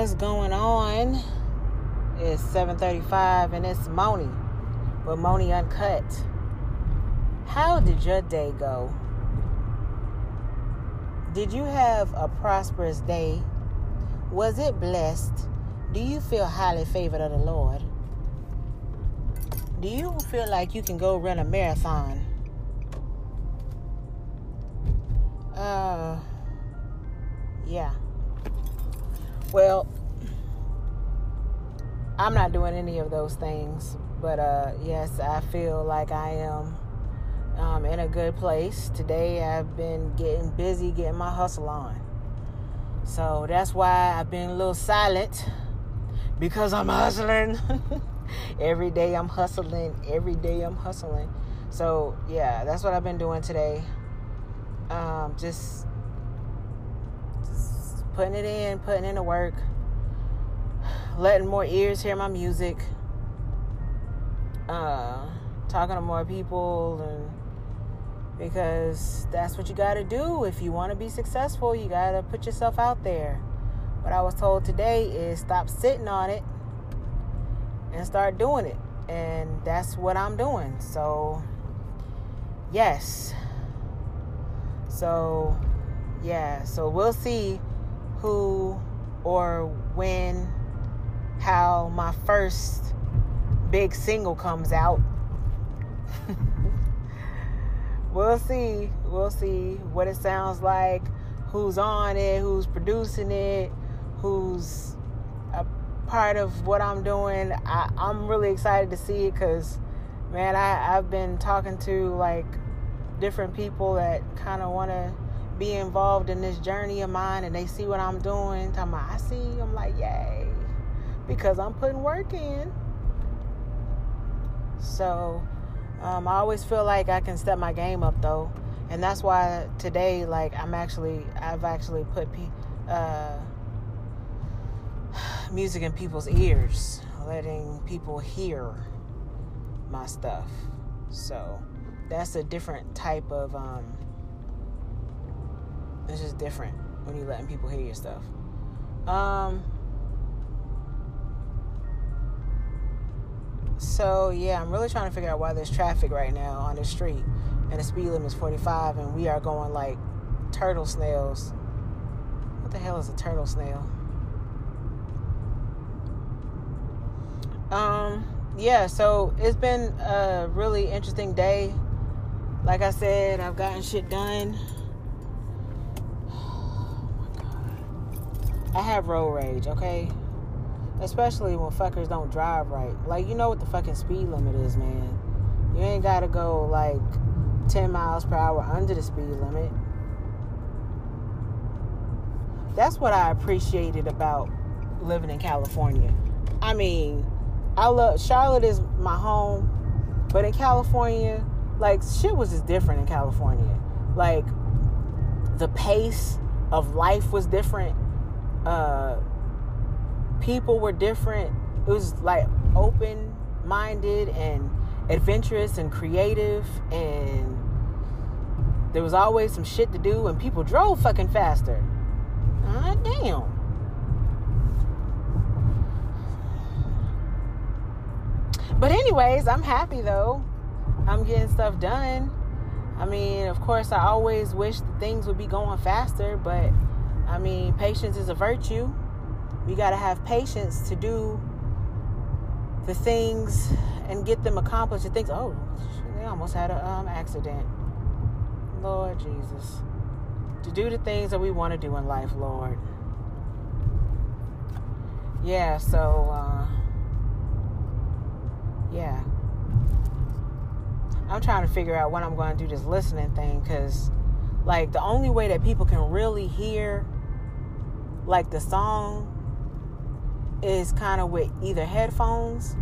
What's going on? It's 7:35 and it's Moni with Moni Uncut. How did your day go? Did you have a prosperous day? Was it blessed? Do you feel highly favored of the Lord? Do you feel like you can go run a marathon? Uh, yeah. Well, I'm not doing any of those things, but uh, yes, I feel like I am um, in a good place. Today, I've been getting busy getting my hustle on. So that's why I've been a little silent because I'm hustling. every day I'm hustling. Every day I'm hustling. So yeah, that's what I've been doing today. Um, just, putting it in, putting in the work, letting more ears hear my music, uh, talking to more people, and because that's what you got to do if you want to be successful. You got to put yourself out there. What I was told today is stop sitting on it and start doing it. And that's what I'm doing. So, yes. So, yeah. So we'll see who or when, how my first big single comes out. we'll see. We'll see what it sounds like, who's on it, who's producing it, who's a part of what I'm doing. I, I'm really excited to see it because, man, I, I've been talking to like different people that kind of want to be involved in this journey of mine and they see what I'm doing. Talking about, I see, I'm like, yay. Because I'm putting work in. So um, I always feel like I can step my game up though. And that's why today, like, I'm actually, I've actually put uh, music in people's ears, letting people hear my stuff. So that's a different type of um it's just different when you letting people hear your stuff. Um so yeah, I'm really trying to figure out why there's traffic right now on the street and the speed limit is 45 and we are going like turtle snails. What the hell is a turtle snail? Um yeah, so it's been a really interesting day like I said, I've gotten shit done. Oh my god. I have road rage, okay? Especially when fuckers don't drive right. Like, you know what the fucking speed limit is, man. You ain't gotta go like 10 miles per hour under the speed limit. That's what I appreciated about living in California. I mean, I love Charlotte is my home, but in California, like shit was just different in California. Like the pace of life was different. Uh people were different. It was like open minded and adventurous and creative and there was always some shit to do and people drove fucking faster. Ah damn. But anyways, I'm happy though. I'm getting stuff done. I mean, of course, I always wish things would be going faster, but I mean, patience is a virtue. We got to have patience to do the things and get them accomplished. The things, oh, they almost had an um, accident. Lord Jesus. To do the things that we want to do in life, Lord. Yeah, so, uh, yeah. I'm trying to figure out when I'm going to do this listening thing because, like, the only way that people can really hear, like, the song is kind of with either headphones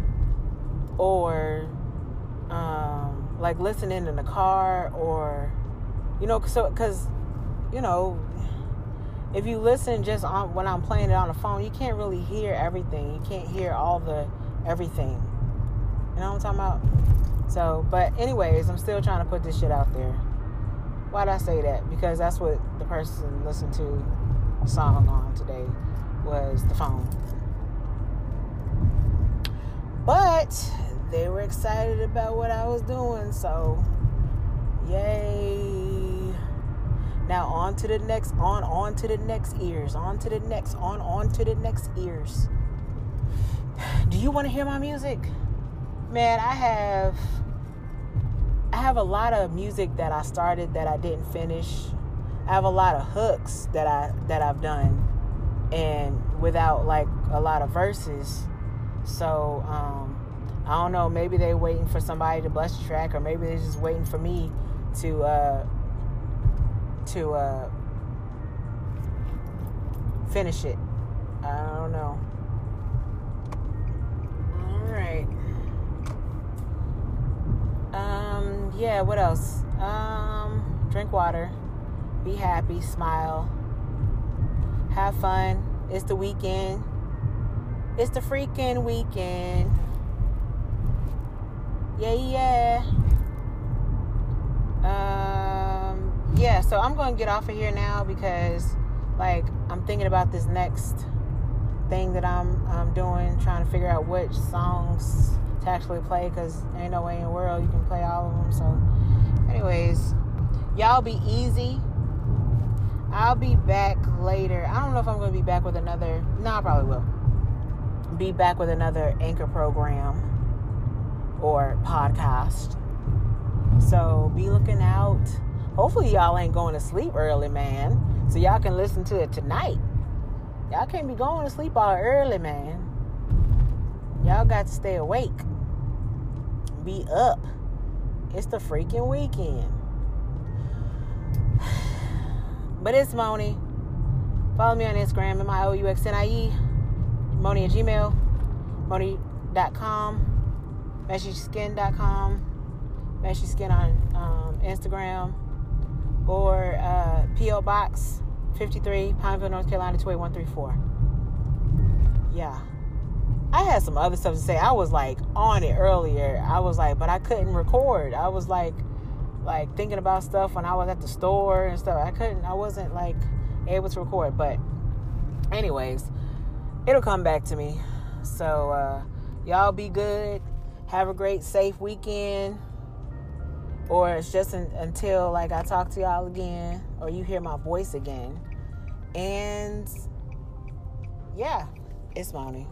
or, um, like, listening in the car or, you know, so, because, you know, if you listen just on when I'm playing it on the phone, you can't really hear everything. You can't hear all the everything. You know what I'm talking about? So, but anyways, I'm still trying to put this shit out there. Why'd I say that? Because that's what the person listened to song on today was the phone. But they were excited about what I was doing, so yay. Now on to the next on on to the next ears, on to the next on on to the next ears. Do you want to hear my music? Man, I have I have a lot of music that I started that I didn't finish. I have a lot of hooks that I that I've done and without like a lot of verses. So um, I don't know. Maybe they're waiting for somebody to bless the track, or maybe they're just waiting for me to uh, to uh, finish it. I don't know. All right. Um. Yeah. What else? Um. Drink water. Be happy. Smile. Have fun. It's the weekend. It's the freaking weekend. Yeah, yeah. Um, yeah, so I'm going to get off of here now because, like, I'm thinking about this next thing that I'm, I'm doing, trying to figure out which songs to actually play because ain't no way in the world you can play all of them. So, anyways, y'all be easy. I'll be back later. I don't know if I'm going to be back with another. No, I probably will be back with another anchor program or podcast. So be looking out. Hopefully, y'all ain't going to sleep early, man. So y'all can listen to it tonight. Y'all can't be going to sleep all early, man. Y'all got to stay awake. Be up. It's the freaking weekend. But it's Moni. Follow me on Instagram, M-I-O-U-X-N-I-E. Moni at Gmail, Moni.com, MeshySkin.com, Skin on um, Instagram, or uh, P.O. Box 53, Pineville, North Carolina 28134. Yeah. I had some other stuff to say. I was like on it earlier. I was like, but I couldn't record. I was like, like thinking about stuff when I was at the store and stuff. I couldn't. I wasn't like able to record. But, anyways, it'll come back to me. So, uh, y'all be good. Have a great, safe weekend. Or it's just in, until like I talk to y'all again, or you hear my voice again. And yeah, it's Moni.